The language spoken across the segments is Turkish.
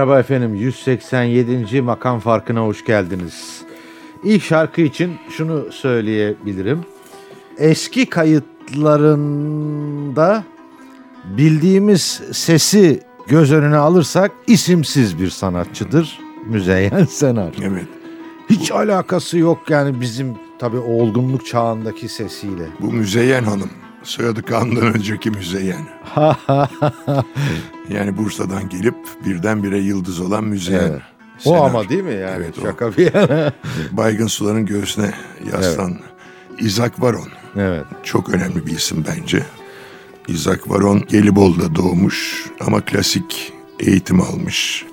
Merhaba efendim 187. makam farkına hoş geldiniz. İlk şarkı için şunu söyleyebilirim. Eski kayıtlarında bildiğimiz sesi göz önüne alırsak isimsiz bir sanatçıdır Müzeyyen Senar. Evet. Hiç alakası yok yani bizim tabii olgunluk çağındaki sesiyle. Bu Müzeyyen Hanım. Soyadı Kaan'dan önceki Müzeyyen. yani Bursa'dan gelip birdenbire yıldız olan Müzeyyen. Evet. O Senar. ama değil mi yani Evet, o. şaka bir yana. Baygın suların göğsüne yaslan. İzak Varon. evet. Çok önemli bir isim bence. İzak Varon Gelibolu'da doğmuş ama klasik eğitim almış.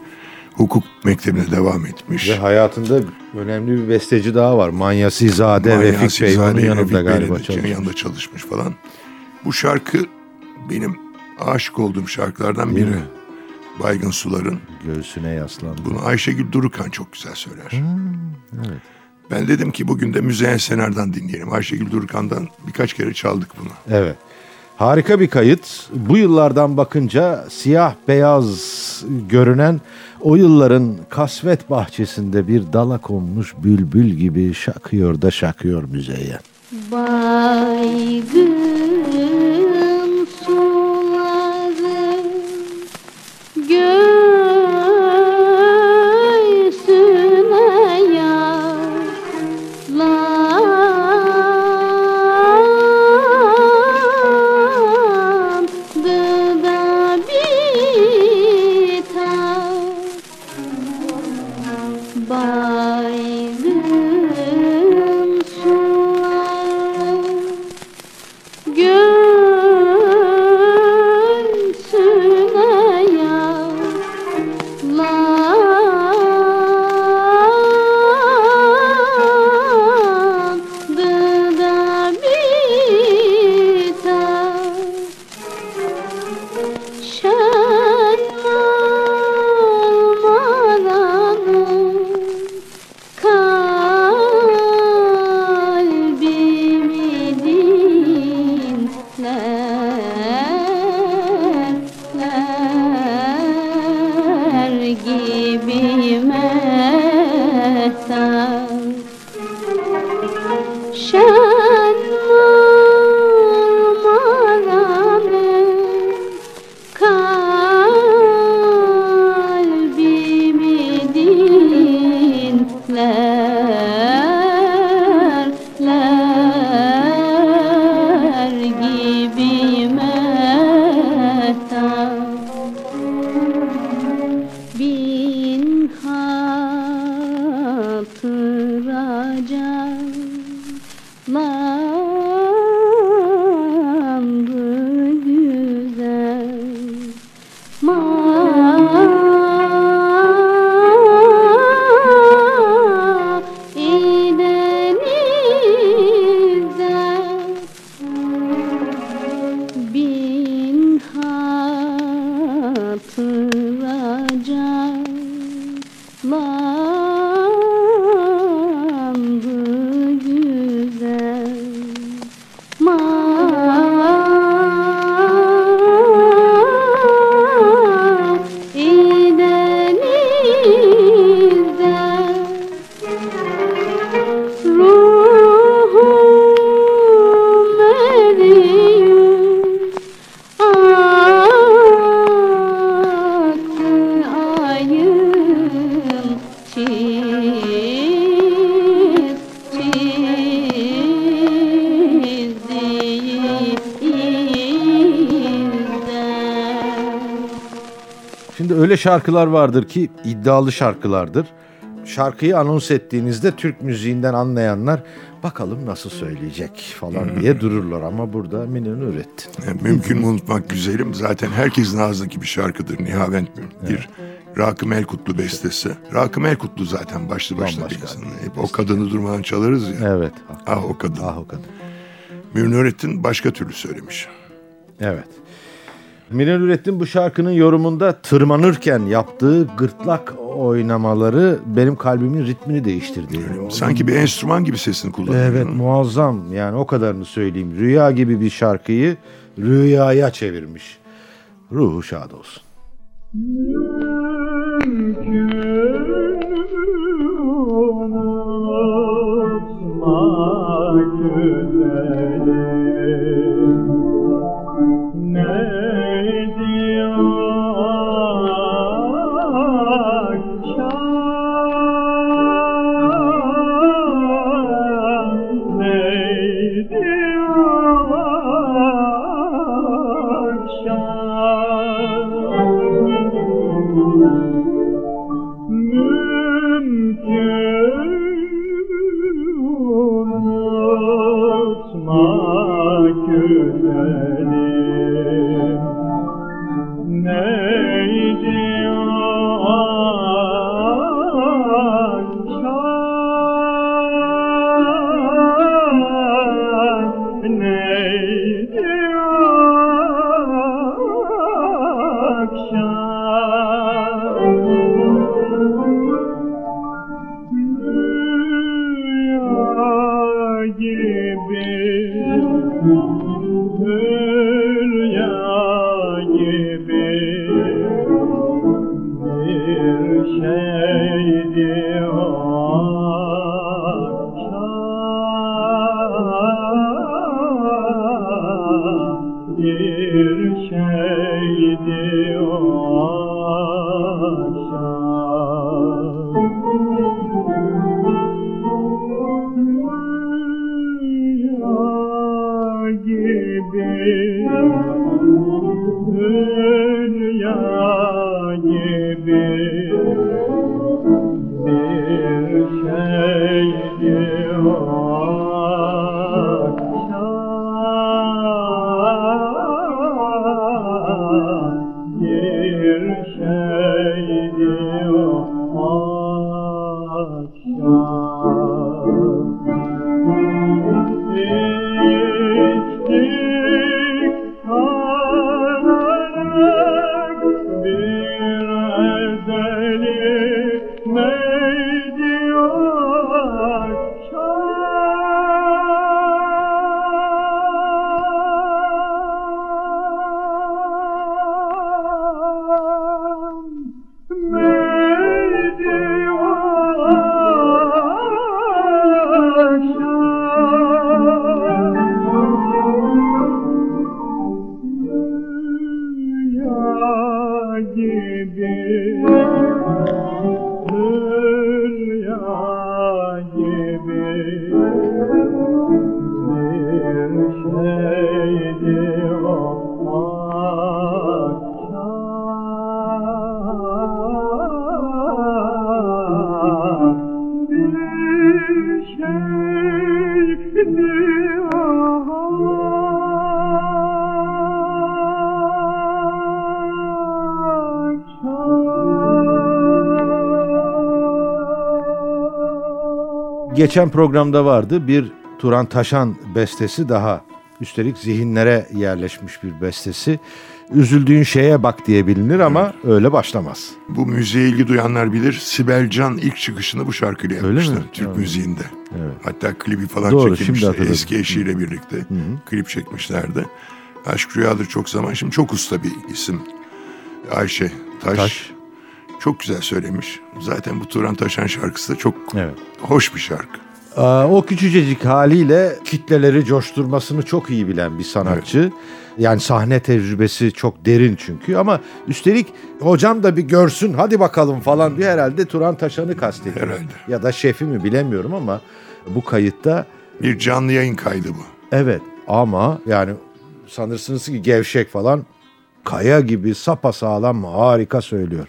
Hukuk mektebine devam etmiş. Ve hayatında önemli bir besteci daha var. Manyasizade Refik Bey onun yanında Refik galiba çalışmış. yanında çalışmış falan. Bu şarkı benim aşık olduğum şarkılardan Değil biri. mi? Baygın Sular'ın. Göğsüne yaslandı. Bunu Ayşegül Durukan çok güzel söyler. Hmm, evet. Ben dedim ki bugün de Müzeyyen Senar'dan dinleyelim. Ayşegül Durukan'dan birkaç kere çaldık bunu. Evet. Harika bir kayıt. Bu yıllardan bakınca siyah beyaz görünen o yılların kasvet bahçesinde bir dala konmuş bülbül gibi şakıyor da şakıyor müzeyyen. Baygın öyle şarkılar vardır ki iddialı şarkılardır. şarkıyı anons ettiğinizde Türk müziğinden anlayanlar bakalım nasıl söyleyecek falan diye dururlar ama burada Mine Nurettin. Yani mümkün mü unutmak güzelim? Zaten herkesin ağzındaki bir şarkıdır. Nihavent bir Rakım Elkutlu bestesi. Rakım Elkutlu zaten başlı başına bir. Hep o kadını durmadan çalarız ya. Evet. Ah o kadın. Ah o kadın. Münir Nurettin başka türlü söylemiş. Evet. Mine Nurettin bu şarkının yorumunda tırmanırken yaptığı gırtlak oynamaları benim kalbimin ritmini değiştirdi. Sanki bir enstrüman gibi sesini kullanıyor. Evet muazzam yani o kadarını söyleyeyim. Rüya gibi bir şarkıyı rüyaya çevirmiş. Ruhu şad olsun. Geçen programda vardı bir Turan Taşan bestesi daha. Üstelik zihinlere yerleşmiş bir bestesi. Üzüldüğün şeye bak diye bilinir ama öyle başlamaz. Bu müziğe ilgi duyanlar bilir. Sibel Can ilk çıkışını bu şarkıyla Öyle mi? Türk Evet. müziğinde. Evet. Hatta klibi falan Doğru, çekilmişti. Eski eşiyle birlikte klip çekmişlerdi. Aşk Rüyadır çok zaman. Şimdi çok usta bir isim. Ayşe Taş. Taş. Çok güzel söylemiş. Zaten bu Turan Taşan şarkısı da çok Evet. hoş bir şarkı. O küçücecik haliyle kitleleri coşturmasını çok iyi bilen bir sanatçı. Yani sahne tecrübesi çok derin çünkü ama üstelik hocam da bir görsün hadi bakalım falan diye herhalde Turan Taşan'ı kastediyor. Herhalde. Ya da şefi mi bilemiyorum ama bu kayıtta Bir canlı yayın kaydı bu. evet ama yani sanırsınız ki gevşek falan kaya gibi sapasağlam harika söylüyor.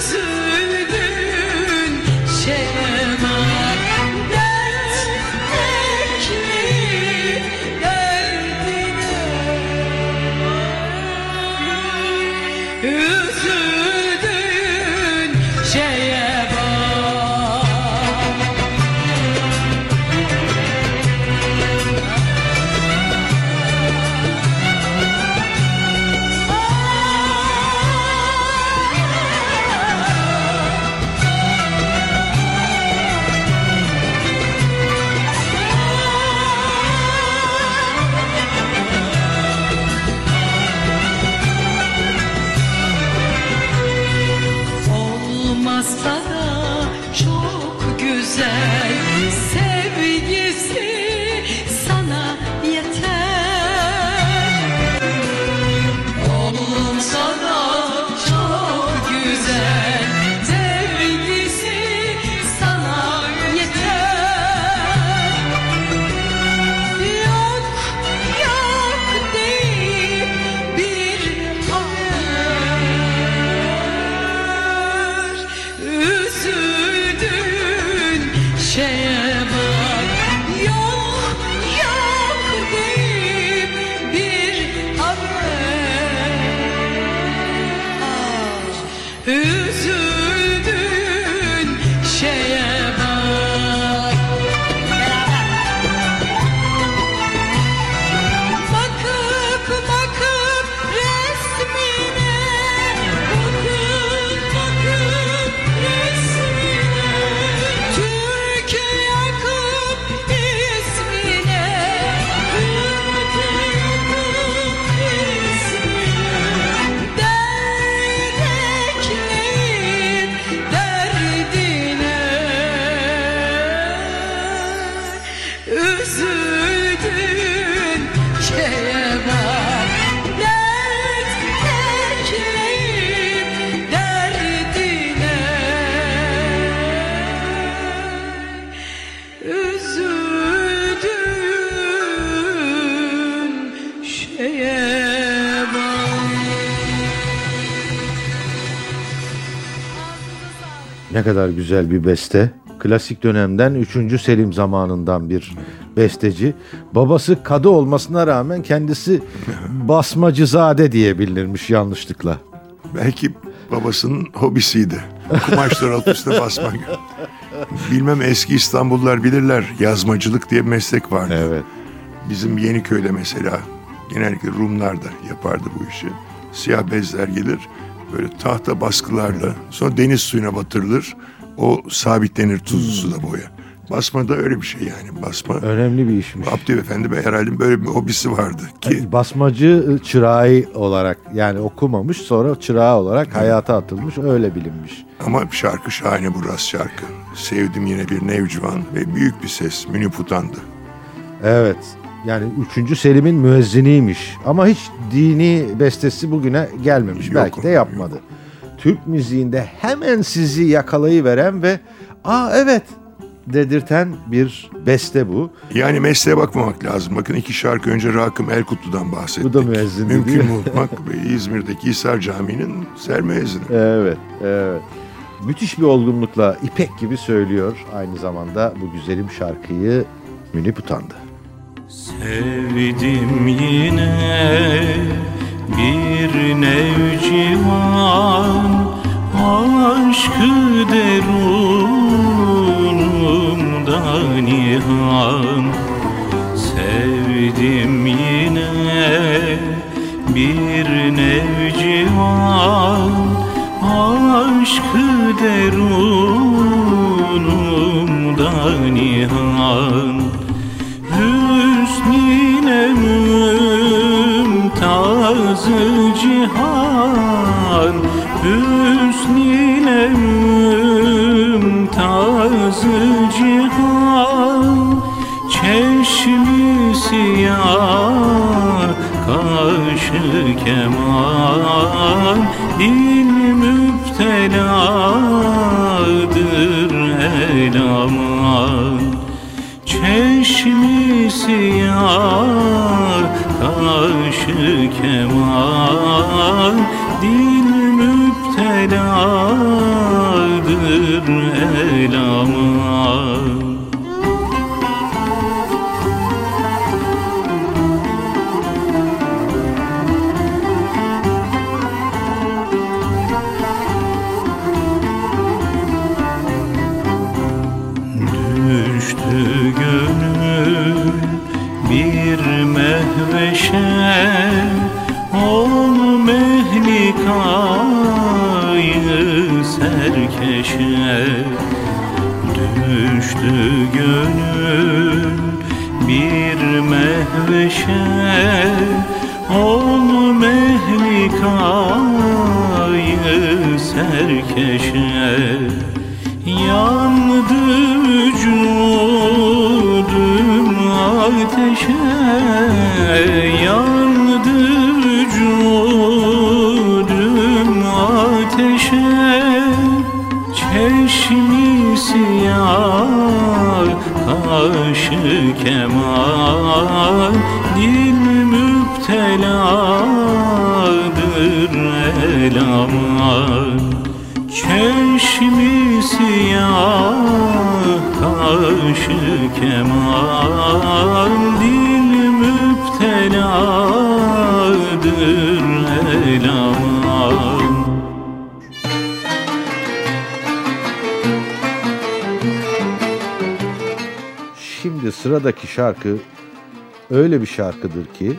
此 kadar güzel bir beste. Klasik dönemden 3. Selim zamanından bir besteci. Babası kadı olmasına rağmen kendisi basmacızade diye bilinirmiş yanlışlıkla. Belki babasının hobisiydi. Kumaşlar alt üstüne basmak. Bilmem eski İstanbullular bilirler. Yazmacılık diye bir meslek vardı. Evet. Bizim Yeniköy'de mesela genellikle Rumlar da yapardı bu işi. Siyah bezler gelir böyle tahta baskılarla sonra deniz suyuna batırılır. O sabitlenir tuzlu suda boya. Basma da öyle bir şey yani basma. Önemli bir işmiş. Abdü Efendi Bey herhalde böyle bir hobisi vardı ki Basmacı çırağı olarak yani okumamış sonra çırağı olarak hayata atılmış öyle bilinmiş. ama şarkı şahane bu rast şarkı. Sevdim yine bir nevcivan ve büyük bir ses Münip utandı. Evet. Yani 3. Selim'in müezziniymiş. Ama hiç dini bestesi bugüne gelmemiş. Yok, Belki de yapmadı. Türk müziğinde hemen sizi yakalayıveren ve aa evet dedirten bir beste bu. Yani mesleğe bakmamak lazım. Bakın iki şarkı önce Rakım Erkutlu'dan bahsettik. Bu da müezzin değil Mümkün mi? unutmak İzmir'deki Hisar Camii'nin sermüezzini. Evet, evet. Müthiş bir olgunlukla ipek gibi söylüyor aynı zamanda bu güzelim şarkıyı Münip Utandı. Sevdim yine bir nevcivan Aşkı derunumda nihan. Sevdim yine bir nevcivan Aşkı derunumda nihan kaşı mehveşe Ol mehlikayı serkeşe Yandı vücudum ateşe Yandı vücudum ateşe Çeşmi siyah kaşı kemal Dil müpteladır elaman Çeşmi siyah kaşı kemal Dil müpteladır elaman Şimdi sıradaki şarkı öyle bir şarkıdır ki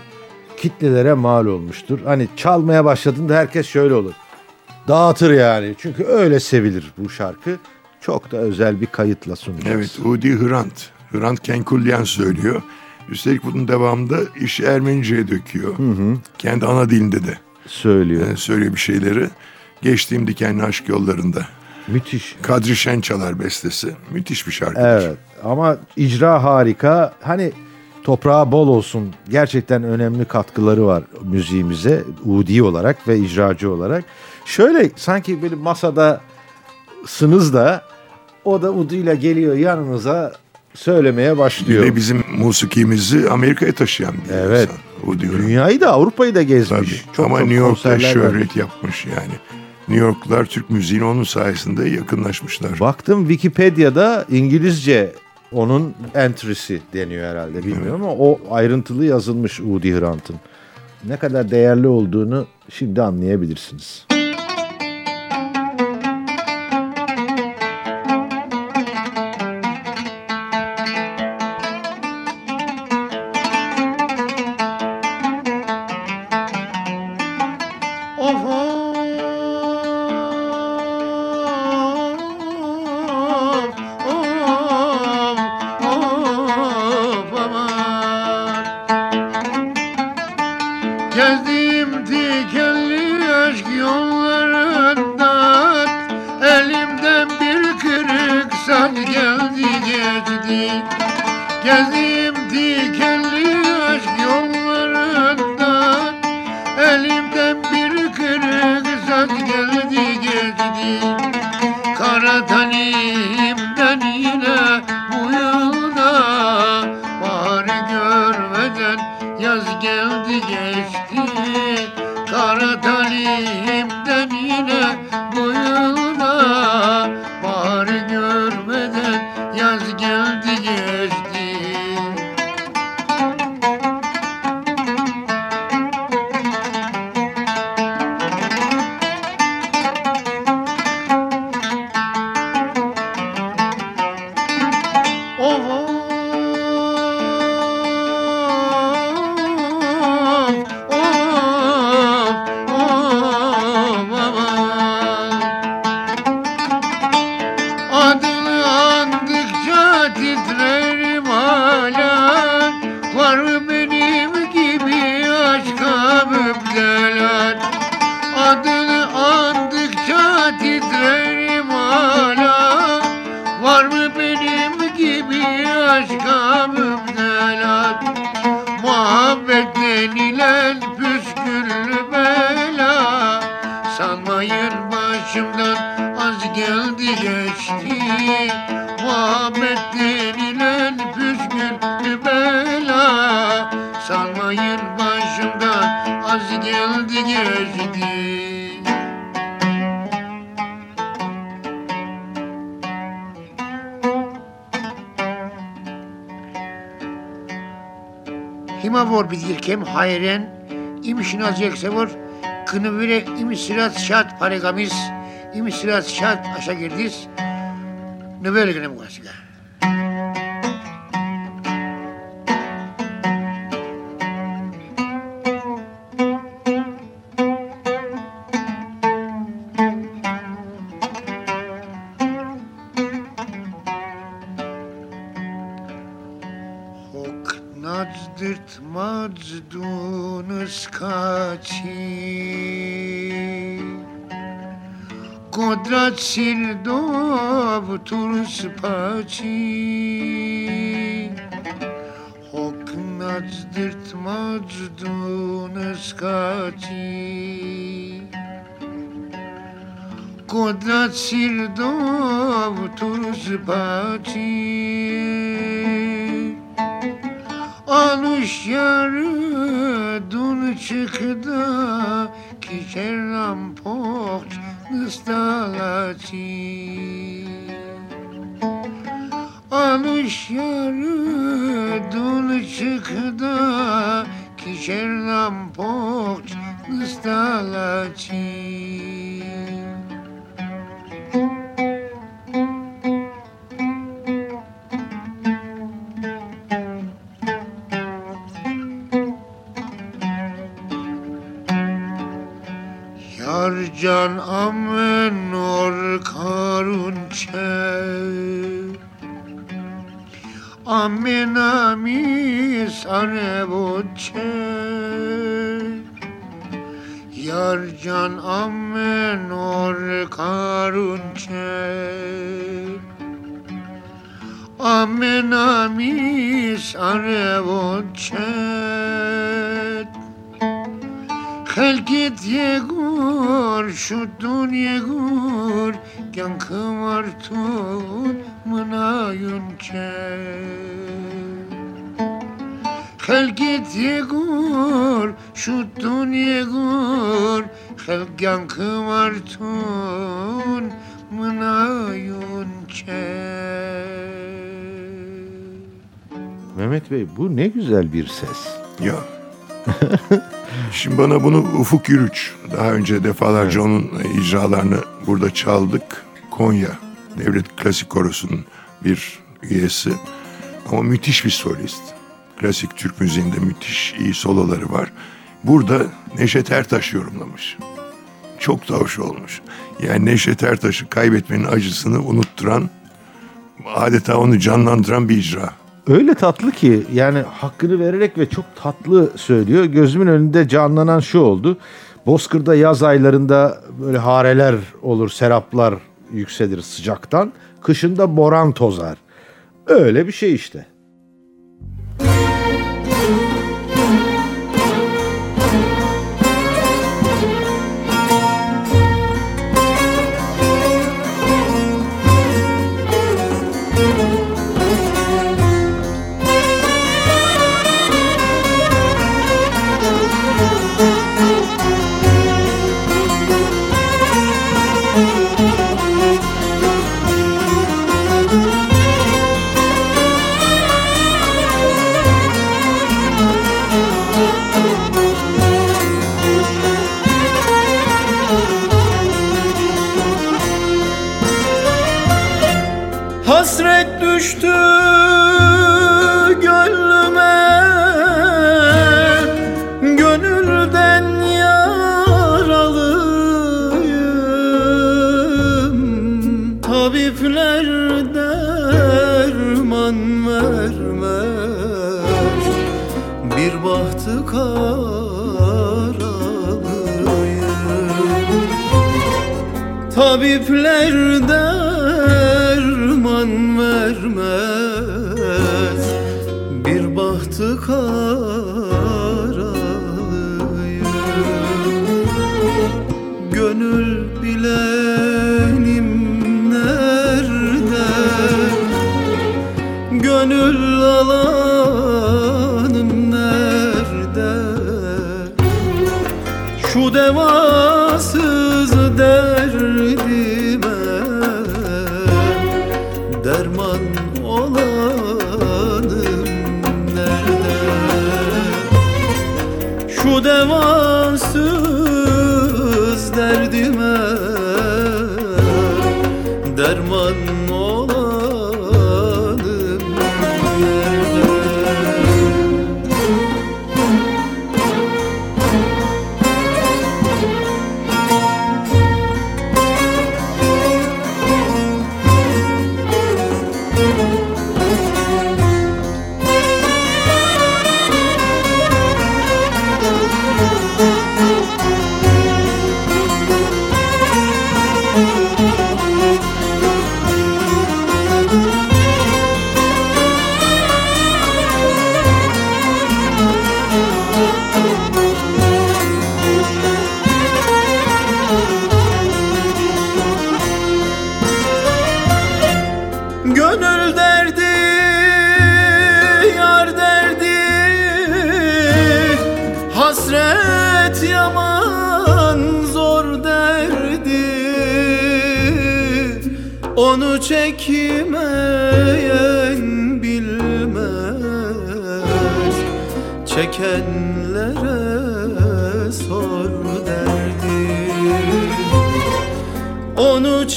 kitlelere mal olmuştur. Hani çalmaya başladığında herkes şöyle olur. Dağıtır yani. Çünkü öyle sevilir bu şarkı. Çok da özel bir kayıtla sunacağız. Evet, Udi Hrant. Hrant Kenkulyan söylüyor. Üstelik bunun devamında işi Ermenice'ye döküyor. Kendi ana dilinde de Söylüyor. e, söylüyor bir şeyleri. Geçtiğim dikenli aşk yollarında. Müthiş. Kadri Şençalar bestesi. Müthiş bir şarkıdır. Evet ama icra harika. Hani toprağı bol olsun. Gerçekten önemli katkıları var müziğimize. Udi olarak ve icracı olarak. Şöyle sanki böyle masada sınız da o da uduyla geliyor yanınıza söylemeye başlıyor. de bizim musikimizi Amerika'ya taşıyan bir Evet. insan. Udi. Dünyayı da Avrupa'yı da Tabii. gezmiş. Çok Ama çok New York'ta şöhret vermiş. yapmış yani. New Yorklular Türk müziğine onun sayesinde yakınlaşmışlar. Baktım Wikipedia'da İngilizce onun entry'si deniyor herhalde bilmiyorum ama o ayrıntılı yazılmış Udi Hrant'ın. Ne kadar değerli olduğunu şimdi anlayabilirsiniz. yaz geldi geçti. Kara talim Hima vor bilirkem hayren imişin alacak sever kını vire imisirat şat paregamis imisirat şat aşa girdis ne böyle gene bu kasıga. Japan. John. Um, Mehmet Bey bu ne güzel bir ses. Ya. Şimdi bana bunu Ufuk Yürüç, daha önce defalarca onun icralarını burada çaldık. Konya Devlet Klasik Korosu'nun bir üyesi. Ama müthiş bir solist. Klasik Türk müziğinde müthiş iyi soloları var. Burada Neşet Ertaş yorumlamış. Çok da hoş olmuş. Yani Neşet Ertaş'ı kaybetmenin acısını unutturan, adeta onu canlandıran bir icra. Öyle tatlı ki yani hakkını vererek ve çok tatlı söylüyor. Gözümün önünde canlanan şu oldu. Bozkır'da yaz aylarında böyle hareler olur, seraplar yükselir sıcaktan. Kışında boran tozar. Öyle bir şey işte. Tabipler derman vermez. Bir bahtı karalıyım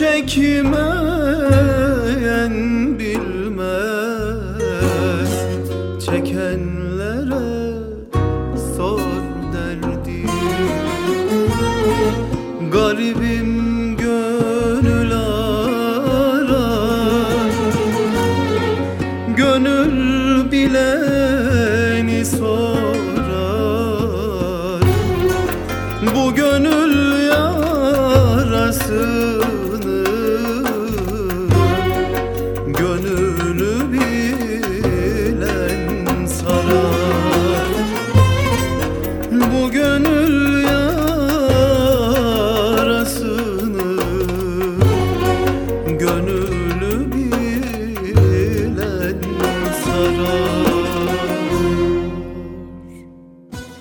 onu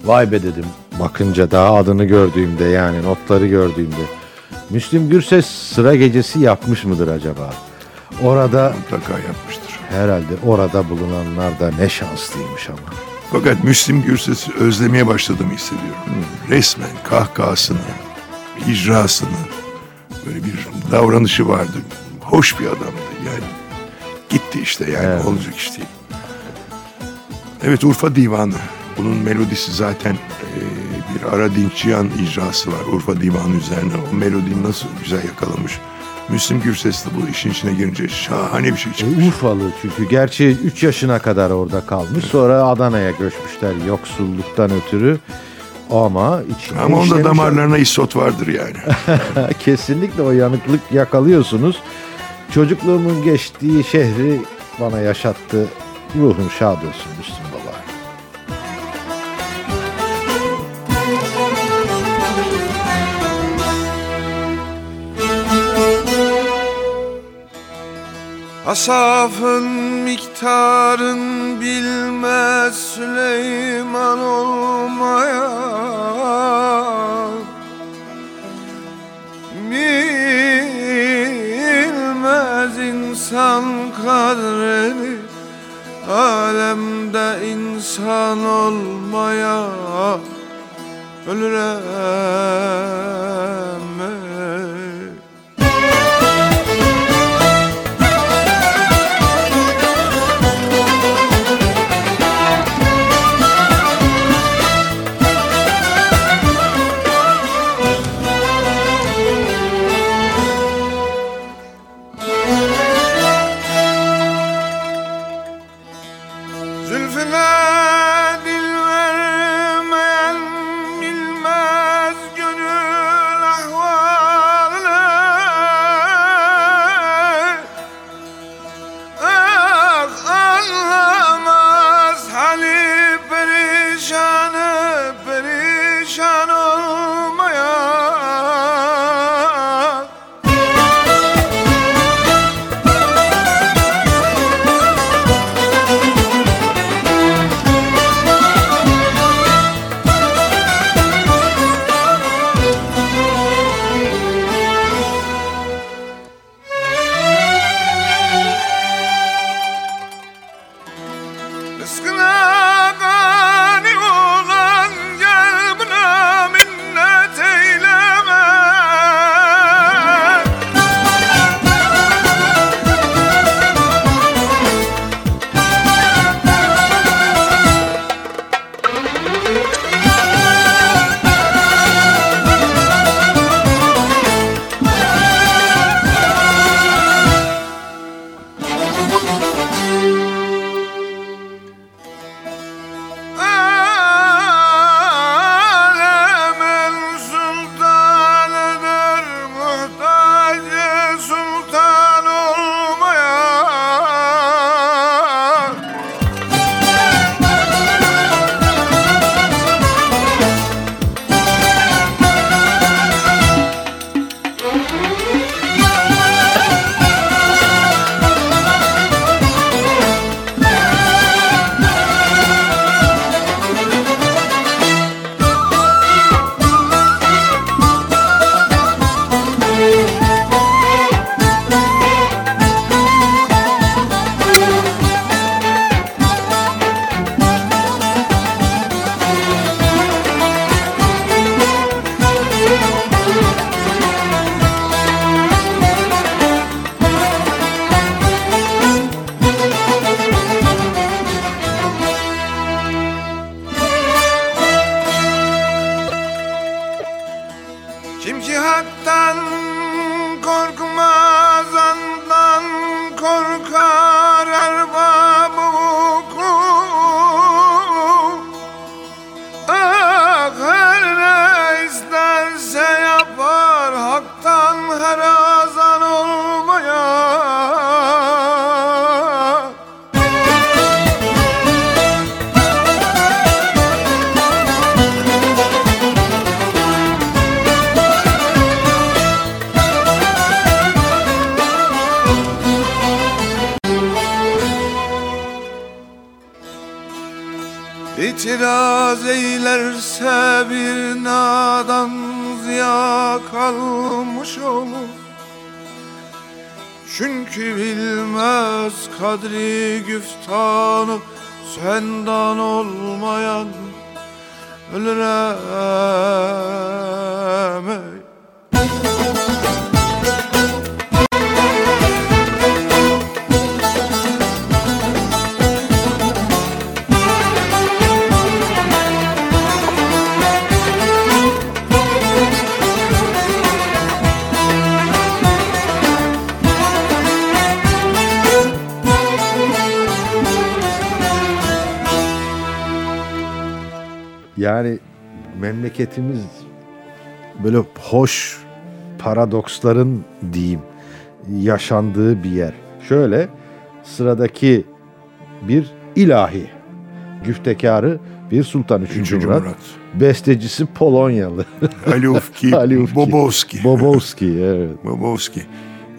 Vay be dedim. Bakınca daha adını gördüğümde yani notları gördüğümde. Müslüm Gürses sıra gecesi yapmış mıdır acaba? Orada Mutlaka yapmıştır. herhalde orada bulunanlar da ne şanslıymış ama. Fakat Müslim Gürses'i özlemeye başladığımı hissediyorum. Resmen kahkahasını, icrasını, böyle bir davranışı vardı. Hoş bir adamdı yani. Gitti işte yani Evet. olacak iş değil. Evet Urfa Divanı. Bunun melodisi zaten e, bir Ara Dinçcihan icrası var Urfa Divanı üzerine. O melodiyi nasıl güzel yakalamış. Müslüm Gürses de bu işin içine girince şahane bir şey E, çıkmış. Urfalı çünkü gerçi 3 yaşına kadar orada kalmış. Sonra Adana'ya göçmüşler yoksulluktan ötürü. Ama içinde Ama onda damarlarına isot vardır yani. Kesinlikle o yanıklık yakalıyorsunuz. Çocukluğumun geçtiği şehri bana yaşattı. Ruhum şad olsun Müslüm Asafın miktarın bilmez Süleyman olmaya. Bilmez insan kadrini Alemde insan olmaya. Ölürem Kim ki eylerse bir nadan ziya kalmış olur Çünkü bilmez kadri güftanı senden olmayan ölürem ey. Yani memleketimiz böyle hoş paradoksların diyeyim yaşandığı bir yer. Şöyle sıradaki bir ilahi güftekarı bir Sultan 3. Üçüncü Murat. Murat. Bestecisi Polonyalı. Ali Ufki, Ali Ufki. Bobovski. Bobovski evet. Bobovski.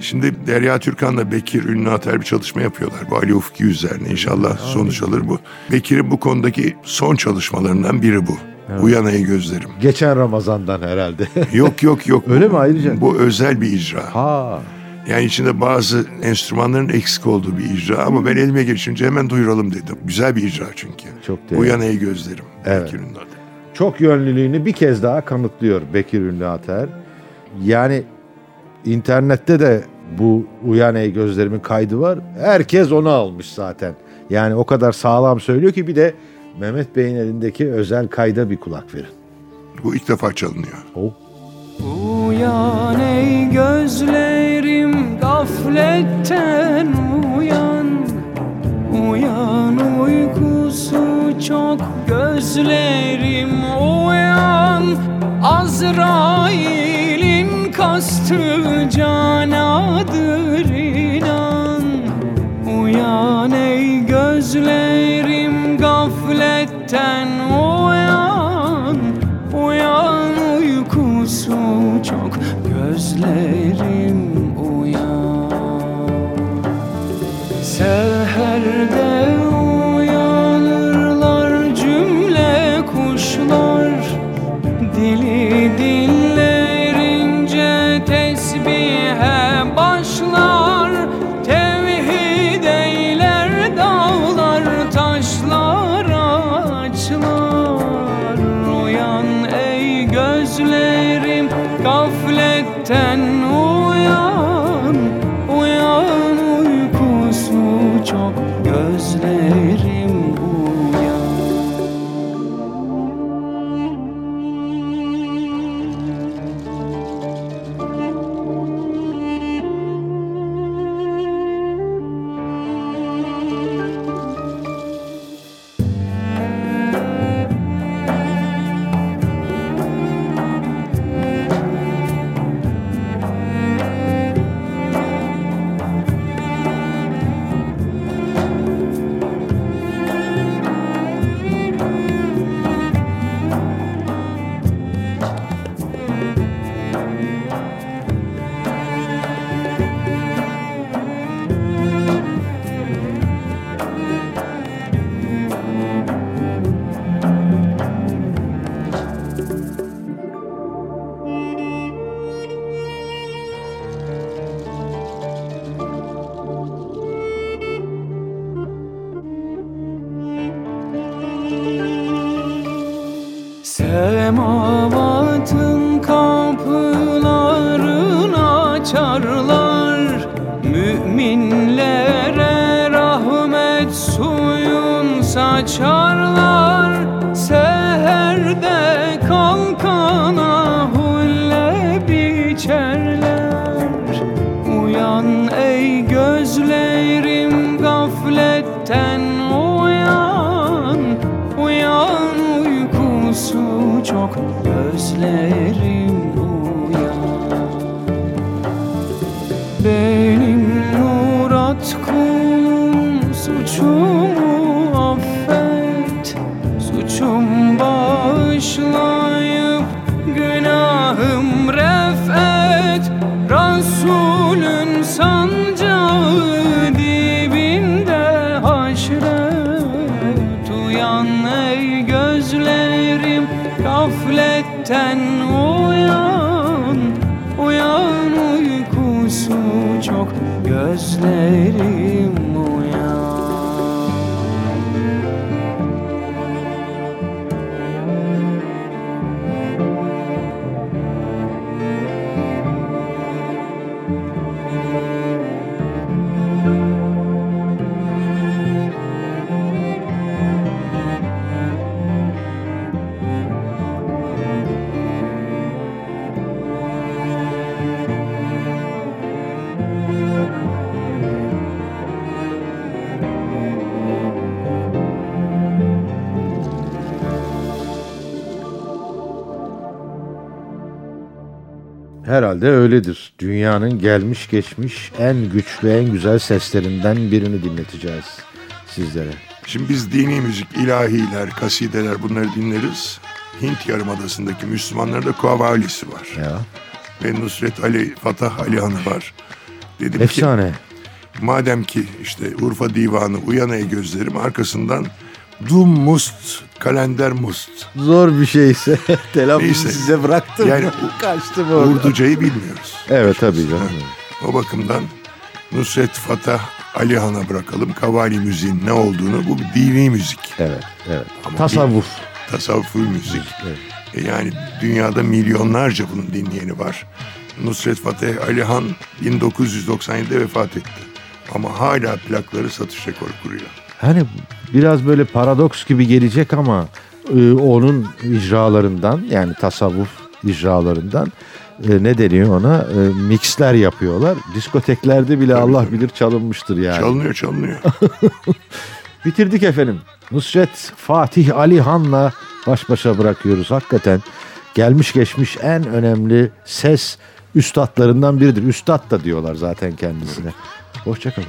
Şimdi Derya Türkan'la Bekir Ünlü Ater bir çalışma yapıyorlar. Bu Ali Ufki üzerine inşallah sonuç alır bu. Bekir'in bu konudaki son çalışmalarından biri bu. Uyan ey gözlerim. Geçen Ramazan'dan herhalde. Yok yok yok. Öyle mi ayrıca? Bu özel bir icra. ha. Yani içinde bazı enstrümanların eksik olduğu bir icra ama ben elime geçince hemen duyuralım dedim. Güzel bir icra çünkü. Çok değerli. Uyan ey gözlerim. Evet. Bekir Ünlü Ater. çok yönlülüğünü bir kez daha kanıtlıyor Bekir Ünlü Ater. Yani internette de bu Uyan Ey Gözlerimin kaydı var. Herkes onu almış zaten. Yani o kadar sağlam söylüyor ki bir de Mehmet Bey'in elindeki özel kayda bir kulak verin. Bu ilk defa çalınıyor. Oh. Uyan ey gözlerim gafletten uyan Uyan uykusu çok gözlerim uyan Azrail'in kastı canadır inan. Uyan ey gözlerim gafletten uyan Uyan uykusu çok gözlerim uyan Uyan uykusu çok gözlerim Herhalde öyledir. Dünyanın gelmiş geçmiş en güçlü en güzel seslerinden birini dinleteceğiz sizlere. Şimdi biz dini müzik, ilahiler, kasideler bunları dinleriz. Hint Yarımadası'ndaki Müslümanlarda Kavalisi var. Ya. Ve Nusret Ali, Fatah Ali Han'ı var. Dedim ki Efsane. madem ki işte Urfa Divanı uyan ey gözlerim arkasından Dum Must, Kalender Must. Zor bir şeyse telaffuzu size bıraktım. Yani Kaçtım orada. Urducayı bilmiyoruz. Evet tabii canım. O bakımdan Nusret Fatah Ali Han'a bırakalım. Kavali müziğin ne olduğunu bu bir dini müzik. Evet, evet. Ama Tasavvuf. tasavvufi müzik. E yani dünyada milyonlarca bunun dinleyeni var. Nusret Fateh Alihan 1997'de vefat etti. Ama hala plakları satış rekoru kuruyor. Hani biraz böyle paradoks gibi gelecek ama e, onun icralarından yani tasavvuf icralarından e, ne deniyor ona E, mixler yapıyorlar. Diskoteklerde bile Allah bilir çalınmıştır yani. Çalınıyor çalınıyor. Bitirdik efendim. Nusret Fatih Ali Han'la baş başa bırakıyoruz. Hakikaten gelmiş geçmiş en önemli ses üstadlarından biridir. Üstad da diyorlar zaten kendisine. Hoşçakalın.